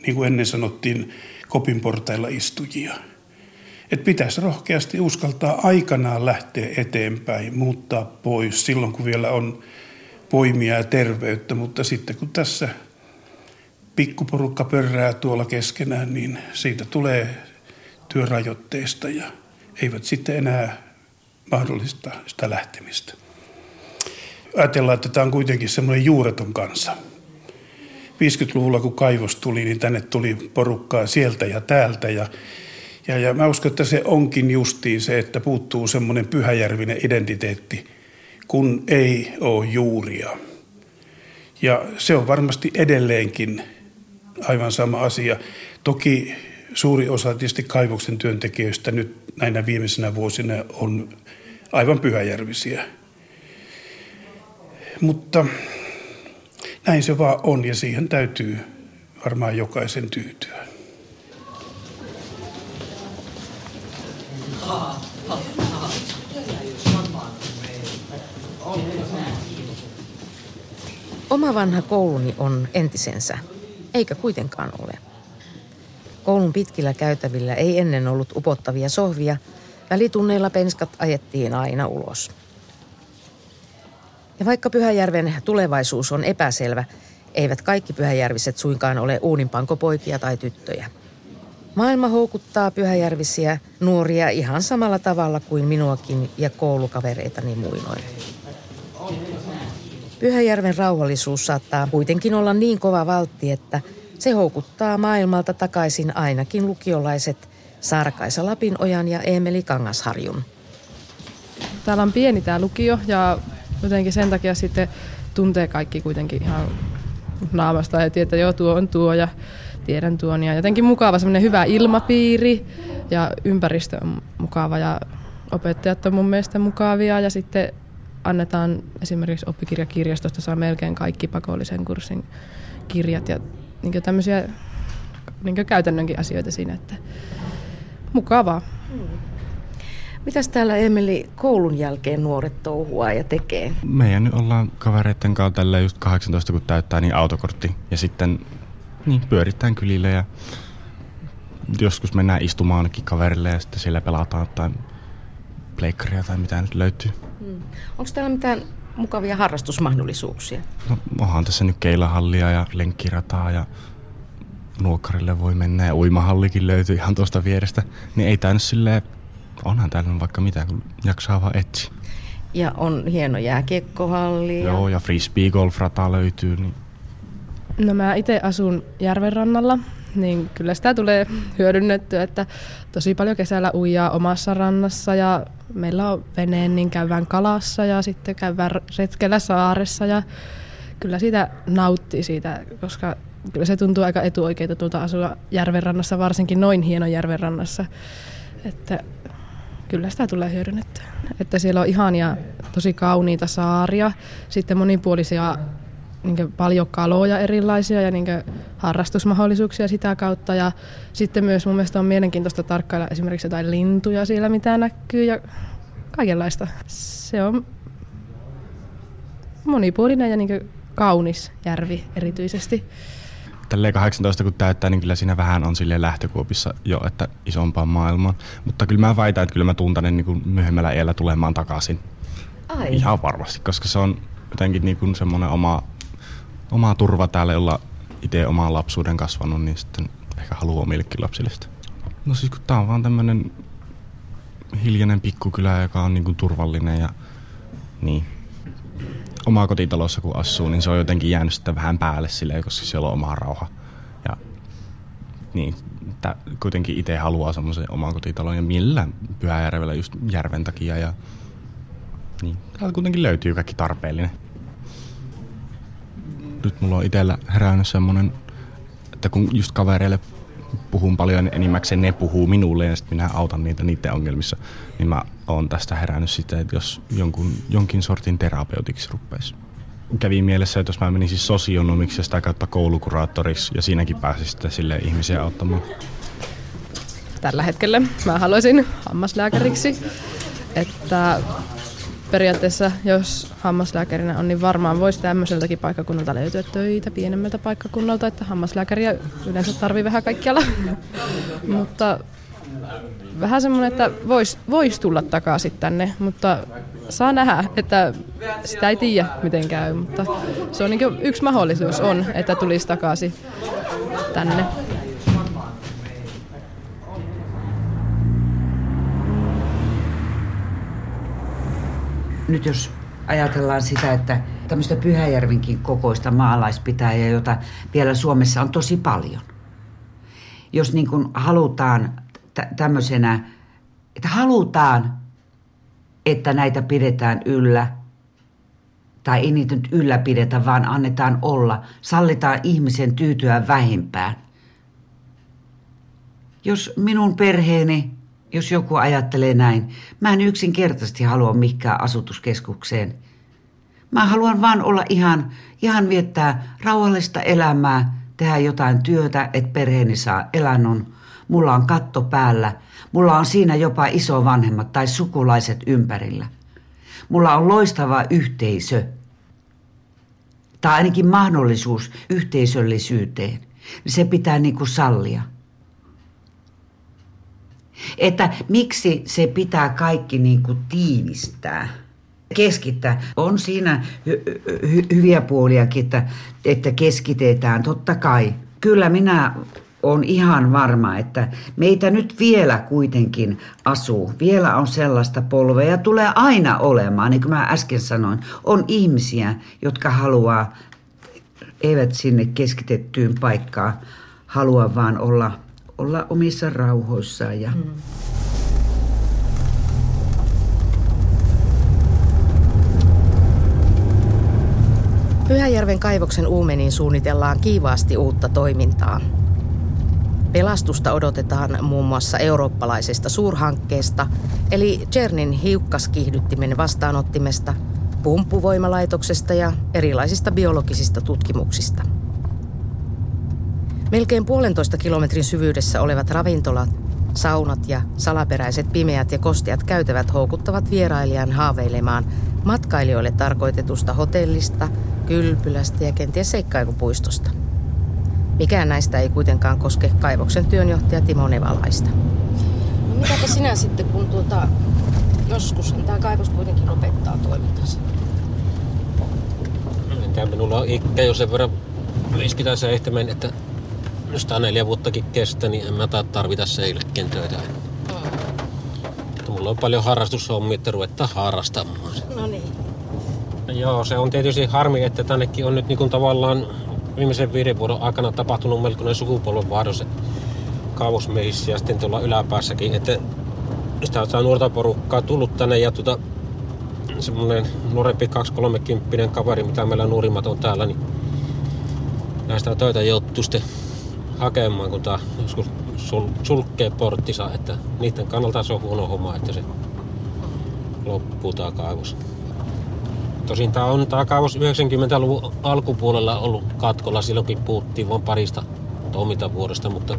Speaker 11: niin kuin ennen sanottiin, kopin portailla istujia. Että pitäisi rohkeasti uskaltaa aikanaan lähteä eteenpäin, muuttaa pois silloin, kun vielä on voimia ja terveyttä, mutta sitten kun tässä pikkuporukka pörrää tuolla keskenään, niin siitä tulee työrajoitteista ja eivät sitten enää mahdollista sitä lähtemistä. Ajatellaan, että tämä on kuitenkin semmoinen juureton kansa. 50-luvulla, kun kaivos tuli, niin tänne tuli porukkaa sieltä ja täältä. Ja, ja, ja mä uskon, että se onkin justiin se, että puuttuu semmoinen pyhäjärvinen identiteetti, kun ei ole juuria. Ja se on varmasti edelleenkin aivan sama asia. Toki suuri osa tietysti kaivoksen työntekijöistä nyt näinä viimeisinä vuosina on aivan pyhäjärvisiä. Mutta näin se vaan on ja siihen täytyy varmaan jokaisen tyytyä.
Speaker 5: Oma vanha kouluni on entisensä, eikä kuitenkaan ole. Koulun pitkillä käytävillä ei ennen ollut upottavia sohvia, välitunneilla penskat ajettiin aina ulos. Ja vaikka Pyhäjärven tulevaisuus on epäselvä, eivät kaikki pyhäjärviset suinkaan ole uuninpankopoikia tai tyttöjä. Maailma houkuttaa pyhäjärvisiä nuoria ihan samalla tavalla kuin minuakin ja koulukavereitani muinoin. Pyhäjärven rauhallisuus saattaa kuitenkin olla niin kova valtti, että se houkuttaa maailmalta takaisin ainakin lukiolaiset Sarkaisa Lapinojan ja Emeli Kangasharjun.
Speaker 18: Täällä on pieni tämä lukio ja jotenkin sen takia sitten tuntee kaikki kuitenkin ihan naamasta ja tietää, että joo tuo on tuo ja tiedän tuon. Ja jotenkin mukava semmoinen hyvä ilmapiiri ja ympäristö on mukava ja opettajat on mun mielestä mukavia ja sitten annetaan esimerkiksi oppikirjakirjastosta saa melkein kaikki pakollisen kurssin kirjat ja niin tämmöisiä niin käytännönkin asioita siinä, että mukavaa. Hmm.
Speaker 5: Mitäs täällä Emeli koulun jälkeen nuoret touhua ja tekee?
Speaker 19: Meidän nyt ollaan kavereiden kanssa tällä just 18 kun täyttää niin autokortti ja sitten niin, pyöritään kylille ja joskus mennään istumaan ainakin kaverille ja sitten siellä pelataan jotain pleikkaria tai mitä nyt löytyy. Hmm.
Speaker 5: Onko täällä mitään mukavia harrastusmahdollisuuksia?
Speaker 19: No, onhan tässä nyt keilahallia ja lenkkirataa ja nuokkarille voi mennä ja uimahallikin löytyy ihan tuosta vierestä. Niin ei tää nyt silleen, onhan täällä vaikka mitä, kun jaksaa vaan etsiä.
Speaker 5: Ja on hieno jääkiekkohalli.
Speaker 19: Joo, ja frisbee golfrata löytyy. Niin...
Speaker 18: No mä itse asun järvenrannalla, niin kyllä sitä tulee hyödynnettyä, että tosi paljon kesällä uijaa omassa rannassa ja meillä on veneen, niin käydään kalassa ja sitten käydään retkellä saaressa ja kyllä siitä nauttii siitä, koska kyllä se tuntuu aika etuoikeutetulta asua järvenrannassa, varsinkin noin hieno järvenrannassa. Että kyllä sitä tulee hyödynnettyä. Että siellä on ihania, tosi kauniita saaria, sitten monipuolisia niin paljon kaloja erilaisia ja niin harrastusmahdollisuuksia sitä kautta. Ja sitten myös mun mielestä on mielenkiintoista tarkkailla esimerkiksi jotain lintuja siellä, mitä näkyy ja kaikenlaista. Se on monipuolinen ja niin kaunis järvi erityisesti.
Speaker 19: Tälleen 18 kun täyttää, niin kyllä siinä vähän on sille lähtökuopissa jo, että isompaan maailmaan. Mutta kyllä mä väitän, että kyllä mä tuntanen niin myöhemmällä iällä tulemaan takaisin.
Speaker 5: Ai.
Speaker 19: Ihan varmasti, koska se on jotenkin niin kuin semmoinen oma, oma turva täällä, jolla itse oman lapsuuden kasvanut, niin sitten ehkä haluaa omillekin lapsille sitä. No siis kun tää on vaan tämmönen hiljainen pikkukylä, joka on niin kuin turvallinen ja niin, omaa kotitalossa kun asuu, niin se on jotenkin jäänyt sitten vähän päälle sille, koska siellä on oma rauha. Ja niin, että kuitenkin itse haluaa semmoisen oman kotitalon ja millään Pyhäjärvellä just järven takia. Ja, niin, täällä kuitenkin löytyy kaikki tarpeellinen. Nyt mulla on itsellä herännyt semmonen, että kun just kavereille puhun paljon, niin enimmäkseen ne puhuu minulle ja sitten minä autan niitä niiden ongelmissa, niin mä oon tästä herännyt sitten, että jos jonkun, jonkin sortin terapeutiksi ruppeisi. Kävi mielessä, että jos mä menisin sosionomiksi ja sitä kautta koulukuraattoriksi ja siinäkin pääsisin sitten sille ihmisiä auttamaan.
Speaker 18: Tällä hetkellä mä haluaisin hammaslääkäriksi, että periaatteessa, jos hammaslääkärinä on, niin varmaan voisi tämmöiseltäkin paikkakunnalta löytyä töitä pienemmältä paikkakunnalta, että hammaslääkäriä yleensä tarvii vähän kaikkialla. mutta vähän semmoinen, että voisi vois tulla takaisin tänne, mutta saa nähdä, että sitä ei tiedä miten käy, mutta se on niin yksi mahdollisuus on, että tulisi takaisin tänne.
Speaker 13: Nyt jos ajatellaan sitä, että tämmöistä Pyhäjärvinkin kokoista maalaispitäjää, jota vielä Suomessa on tosi paljon. Jos niin kuin halutaan t- tämmöisenä, että halutaan, että näitä pidetään yllä, tai ei niitä nyt ylläpidetä, vaan annetaan olla, sallitaan ihmisen tyytyä vähimpään. Jos minun perheeni jos joku ajattelee näin. Mä en yksinkertaisesti halua mikään asutuskeskukseen. Mä haluan vaan olla ihan, ihan viettää rauhallista elämää, tehdä jotain työtä, että perheeni saa elannon. Mulla on katto päällä. Mulla on siinä jopa isovanhemmat tai sukulaiset ympärillä. Mulla on loistava yhteisö. Tai ainakin mahdollisuus yhteisöllisyyteen. Se pitää niinku sallia. Että miksi se pitää kaikki niin kuin tiivistää, keskittää. On siinä hy- hy- hyviä puoliakin, että, että keskitetään, totta kai. Kyllä minä on ihan varma, että meitä nyt vielä kuitenkin asuu. Vielä on sellaista polvea ja tulee aina olemaan, niin kuin mä äsken sanoin. On ihmisiä, jotka haluaa, eivät sinne keskitettyyn paikkaan, halua vaan olla olla omissa rauhoissaan. Ja... Mm.
Speaker 5: Pyhäjärven kaivoksen uumeniin suunnitellaan kiivaasti uutta toimintaa. Pelastusta odotetaan muun muassa eurooppalaisesta suurhankkeesta, eli Cernin hiukkaskiihdyttimen vastaanottimesta, pumppuvoimalaitoksesta ja erilaisista biologisista tutkimuksista – Melkein puolentoista kilometrin syvyydessä olevat ravintolat, saunat ja salaperäiset pimeät ja kosteat käytävät houkuttavat vierailijan haaveilemaan matkailijoille tarkoitetusta hotellista, kylpylästä ja kenties seikkailupuistosta. Mikään näistä ei kuitenkaan koske kaivoksen työnjohtaja Timo Nevalaista.
Speaker 1: No mitäpä sinä sitten, kun tuota, joskus tämä kaivos kuitenkin lopettaa toimintansa?
Speaker 12: Entä minulla on ikkä jo sen verran riskitään seihtämään, että jos tämä neljä vuottakin kestä, niin en mä taa tarvita seillekin töitä. Mm. Mulla on paljon harrastushommia, että ruvetaan harrastamaan.
Speaker 1: No niin.
Speaker 12: No joo, se on tietysti harmi, että tännekin on nyt niin kuin tavallaan viimeisen viiden vuoden aikana tapahtunut melkoinen sukupolvenvaihdos kaivosmiehissä ja sitten tuolla yläpäässäkin, että sitä on nuorta porukkaa tullut tänne ja tuota, semmoinen nuorempi 2-30 kaveri, mitä meillä nuorimmat on täällä, niin näistä töitä joutuu sitten hakemaan, kun tämä joskus sul, sulkee porttisa, että niiden kannalta se on huono homma, että se loppuu tämä kaivos. Tosin tämä on tämä kaivos 90-luvun alkupuolella ollut katkolla, silloinkin puhuttiin vain parista toimintavuodesta, mutta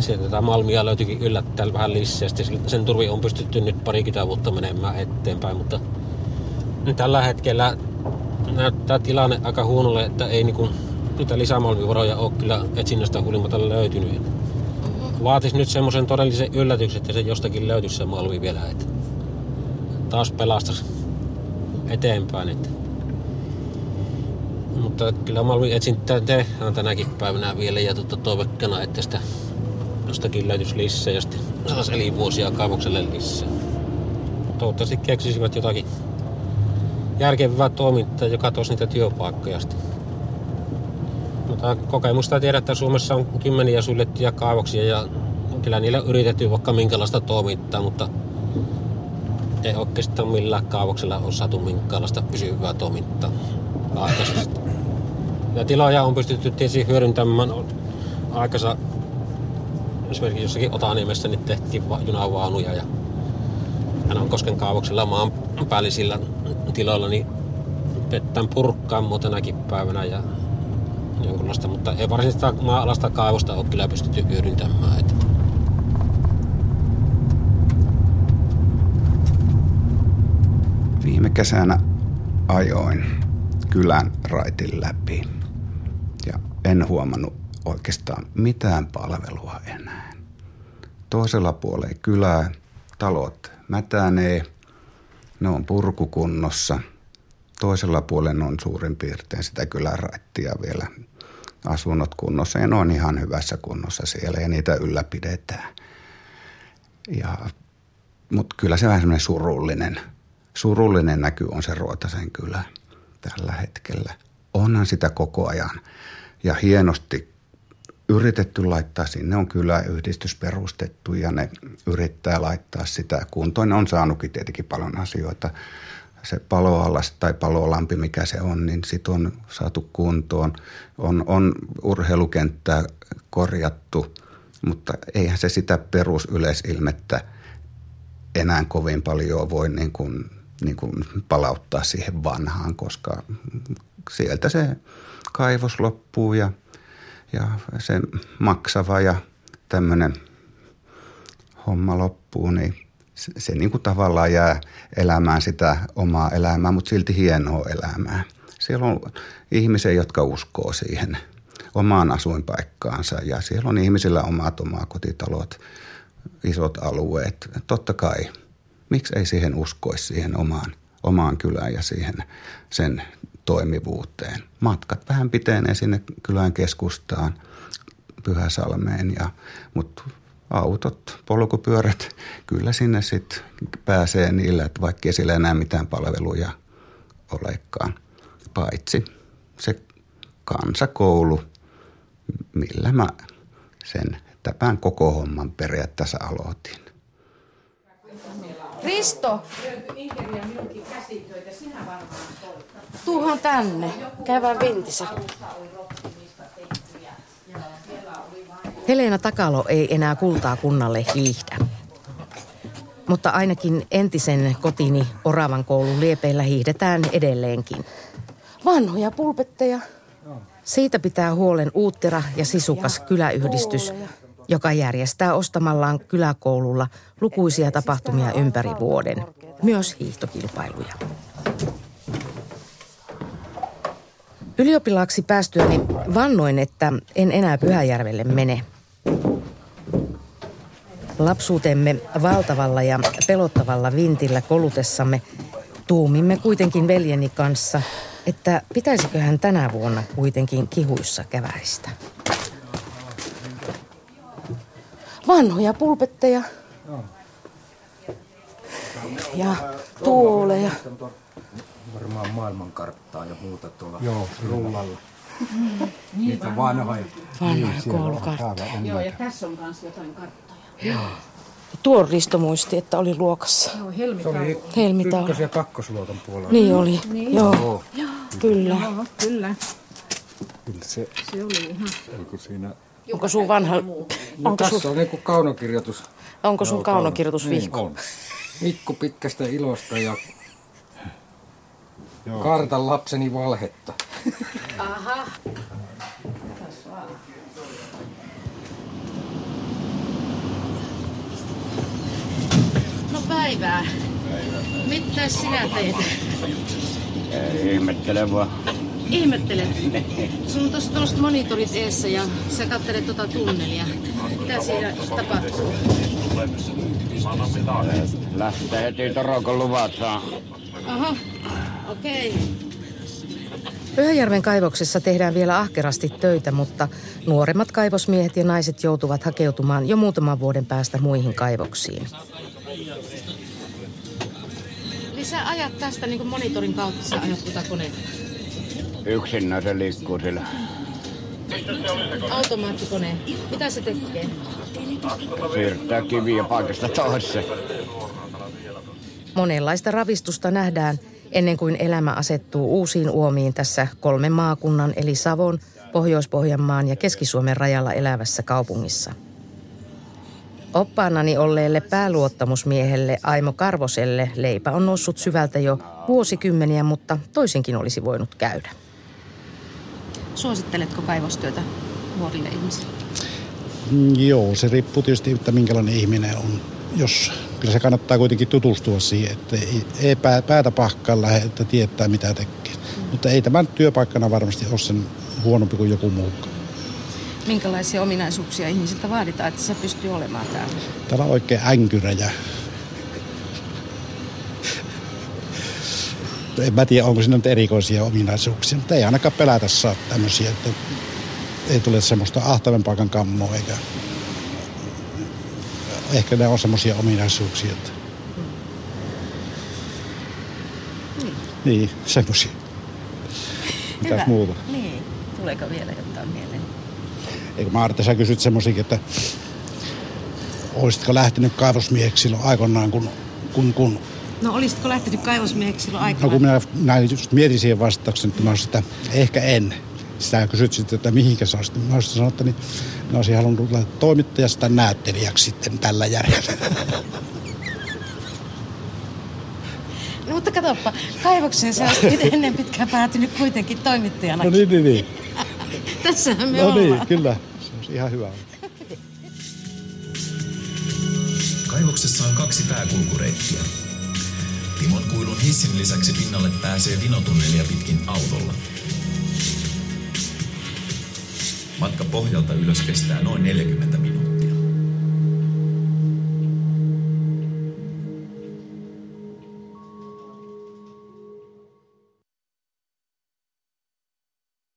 Speaker 12: sieltä tätä malmia löytyikin yllättäen vähän lisää. Sen turvi on pystytty nyt parikymmentä vuotta menemään eteenpäin, mutta tällä hetkellä näyttää tilanne aika huonolle, että ei niin niitä lisämalmivaroja ole kyllä etsinnästä huolimatta löytynyt. Mm-hmm. Vaatisi nyt semmoisen todellisen yllätyksen, että se jostakin löytyisi se malmi vielä, että taas pelastaisi eteenpäin. Että. Mutta kyllä malmi etsintää tehdään tänäkin päivänä vielä ja tuota toivekkana, että sitä jostakin löytyisi lisää ja sitten saisi elinvuosia kaivokselle lisää. Toivottavasti keksisivät jotakin järkevää toimintaa, joka toisi niitä työpaikkoja sitten mutta kokemusta tiedä, että Suomessa on kymmeniä suljettuja kaivoksia ja kyllä niillä yritetty vaikka minkälaista toimintaa, mutta ei oikeastaan millään kaavoksella ole saatu minkäänlaista pysyvää toimintaa aikaisesti. Ja tiloja on pystytty tietysti hyödyntämään aikansa esimerkiksi jossakin Otaniemessä niin tehtiin junavaunuja ja hän on Kosken kaavoksella maan päällisillä tiloilla niin pettään purkkaan muutenakin päivänä ja jonkunlaista, mutta ei varsinaista maa-alasta kaivosta ole kyllä pystytty hyödyntämään. Että.
Speaker 6: Viime kesänä ajoin kylän raitin läpi ja en huomannut oikeastaan mitään palvelua enää. Toisella puolella kylää talot mätänee, ne on purkukunnossa. Toisella puolella on suurin piirtein sitä kyläraittia vielä asunnot kunnossa ja ne on ihan hyvässä kunnossa siellä ja niitä ylläpidetään. Ja, mutta kyllä se vähän semmoinen surullinen, surullinen näky on se Ruotasen kylä tällä hetkellä. Onhan sitä koko ajan ja hienosti yritetty laittaa sinne, on kyllä yhdistys perustettu ja ne yrittää laittaa sitä kuntoon. Ne on saanutkin tietenkin paljon asioita se paloalas tai palolampi, mikä se on, niin sit on saatu kuntoon. On, on urheilukenttää korjattu, mutta eihän se sitä perusyleisilmettä enää kovin paljon voi niin kuin, niin kuin palauttaa siihen vanhaan, koska sieltä se kaivos loppuu ja, ja se maksava ja tämmöinen homma loppuu, niin se, niin kuin tavallaan jää elämään sitä omaa elämää, mutta silti hienoa elämää. Siellä on ihmisiä, jotka uskoo siihen omaan asuinpaikkaansa ja siellä on ihmisillä omat omakotitalot, isot alueet. Totta kai, miksi ei siihen uskoisi siihen omaan, omaan kylään ja siihen sen toimivuuteen. Matkat vähän pitenee sinne kylän keskustaan, Pyhäsalmeen, ja, mutta autot, polkupyörät, kyllä sinne sitten pääsee niillä, että vaikka siellä enää mitään palveluja olekaan. Paitsi se kansakoulu, millä mä sen tämän koko homman periaatteessa aloitin.
Speaker 5: Risto! Tuuhan tänne. Käydään vintissä. Helena Takalo ei enää kultaa kunnalle hiihdä. Mutta ainakin entisen kotini Oravan koulun liepeillä hiihdetään edelleenkin. Vanhoja pulpetteja. Siitä pitää huolen uuttera ja sisukas kyläyhdistys, joka järjestää ostamallaan kyläkoululla lukuisia tapahtumia ympäri vuoden, myös hiihtokilpailuja. Ylioppilaaksi päästyäni vannoin, että en enää Pyhäjärvelle mene. Lapsuutemme valtavalla ja pelottavalla vintillä kolutessamme tuumimme kuitenkin veljeni kanssa, että pitäisiköhän tänä vuonna kuitenkin kihuissa käväistä. Vanhoja pulpetteja ja tuoleja.
Speaker 4: Varmaan maailmankarttaa ja muuta tuolla
Speaker 12: Joo,
Speaker 4: rullalla.
Speaker 17: Niin
Speaker 4: Niitä vanhoja.
Speaker 5: Vanhoja
Speaker 4: Niin,
Speaker 5: koulukarttoja.
Speaker 17: Joo, ja tässä on myös jotain karttoja.
Speaker 5: Joo. Tuo Risto muisti, että oli luokassa.
Speaker 17: Joo,
Speaker 4: Se oli
Speaker 5: Helmitaulu.
Speaker 4: ykkös- ja kakkosluokan puolella.
Speaker 5: Niin oli.
Speaker 17: Niin.
Speaker 5: Joo. Kyllä.
Speaker 17: Joo, kyllä.
Speaker 12: Kyllä se,
Speaker 17: Se oli ihan...
Speaker 12: oliko siinä...
Speaker 5: Onko sun vanha...
Speaker 12: No
Speaker 5: Onko
Speaker 12: tässä
Speaker 5: sun,
Speaker 12: on niinku kaunokirjoitus.
Speaker 5: onko sun
Speaker 12: Joo,
Speaker 5: kaunokirjoitusvihko?
Speaker 12: Niin, on. Mikko pitkästä ilosta ja kartan lapseni valhetta.
Speaker 17: Aha. Päivää. Mitä sinä teet?
Speaker 20: Ihmettelen vaan.
Speaker 17: Ihmettelet. Sun on tuossa tuollaiset monitorit eessä ja sä katselet tota tunnelia. Mitä siinä tapahtuu?
Speaker 20: Lähtee heti Torokon luvat saa.
Speaker 17: Aha, okei. Okay.
Speaker 5: Pyhäjärven kaivoksessa tehdään vielä ahkerasti töitä, mutta nuoremmat kaivosmiehet ja naiset joutuvat hakeutumaan jo muutaman vuoden päästä muihin kaivoksiin.
Speaker 17: Eli sä ajat tästä niin monitorin kautta, sä ajat tuota konetta.
Speaker 20: Yksinään se liikkuu sillä.
Speaker 17: Automaattikone. Mitä se tekee?
Speaker 20: Siirtää kiviä paikasta toiseen.
Speaker 5: Monenlaista ravistusta nähdään ennen kuin elämä asettuu uusiin uomiin tässä kolmen maakunnan eli Savon, Pohjois-Pohjanmaan ja Keski-Suomen rajalla elävässä kaupungissa. Oppaanani olleelle pääluottamusmiehelle Aimo Karvoselle leipä on noussut syvältä jo vuosikymmeniä, mutta toisinkin olisi voinut käydä.
Speaker 17: Suositteletko kaivostyötä nuorille ihmisille?
Speaker 2: Mm, Joo, se riippuu tietysti, että minkälainen ihminen on. Jos, kyllä se kannattaa kuitenkin tutustua siihen, että ei, ei pää, päätä pahkaan lähde, että tietää mitä tekee. Mm. Mutta ei tämä nyt työpaikkana varmasti ole sen huonompi kuin joku muu.
Speaker 17: Minkälaisia ominaisuuksia ihmisiltä vaaditaan, että se pystyy olemaan täällä?
Speaker 2: Täällä on oikein änkyrä ja en mä tiedä, onko siinä nyt erikoisia ominaisuuksia, mutta ei ainakaan pelätä saa tämmöisiä, että ei tule semmoista ahtaven paikan kammoa eikä ehkä ne on semmoisia ominaisuuksia, että
Speaker 17: Niin.
Speaker 2: niin, semmoisia. Mitäs muuta?
Speaker 17: Niin. Tuleeko vielä jotain mieleen?
Speaker 2: Eikö Maarta, sä kysyt semmoisiakin, että olisitko lähtenyt kaivosmieheksi silloin aikoinaan, kun, kun, kun
Speaker 17: No olisitko lähtenyt kaivosmieheksi silloin
Speaker 2: No
Speaker 17: aikanaan?
Speaker 2: kun minä näin just mietin siihen vastauksen, että mä olisin sitä, ehkä en. Sitä kysyt sitten, että mihinkä sä olisit. Mä olisin sanonut, että niin, mä olisin halunnut tulla toimittajasta näyttelijäksi sitten tällä järjellä.
Speaker 1: No mutta katsoppa, kaivokseen sä oot ennen pitkään päätynyt kuitenkin toimittajana.
Speaker 2: No niin, niin, niin.
Speaker 1: Tässähän me
Speaker 2: No
Speaker 1: ollaan.
Speaker 2: niin, kyllä. On ihan hyvä.
Speaker 9: Kaivoksessa on kaksi pääkulkureittiä. Timon kuilun hissin lisäksi pinnalle pääsee vinotunnelia pitkin autolla. Matka pohjalta ylös kestää noin 40 minuuttia.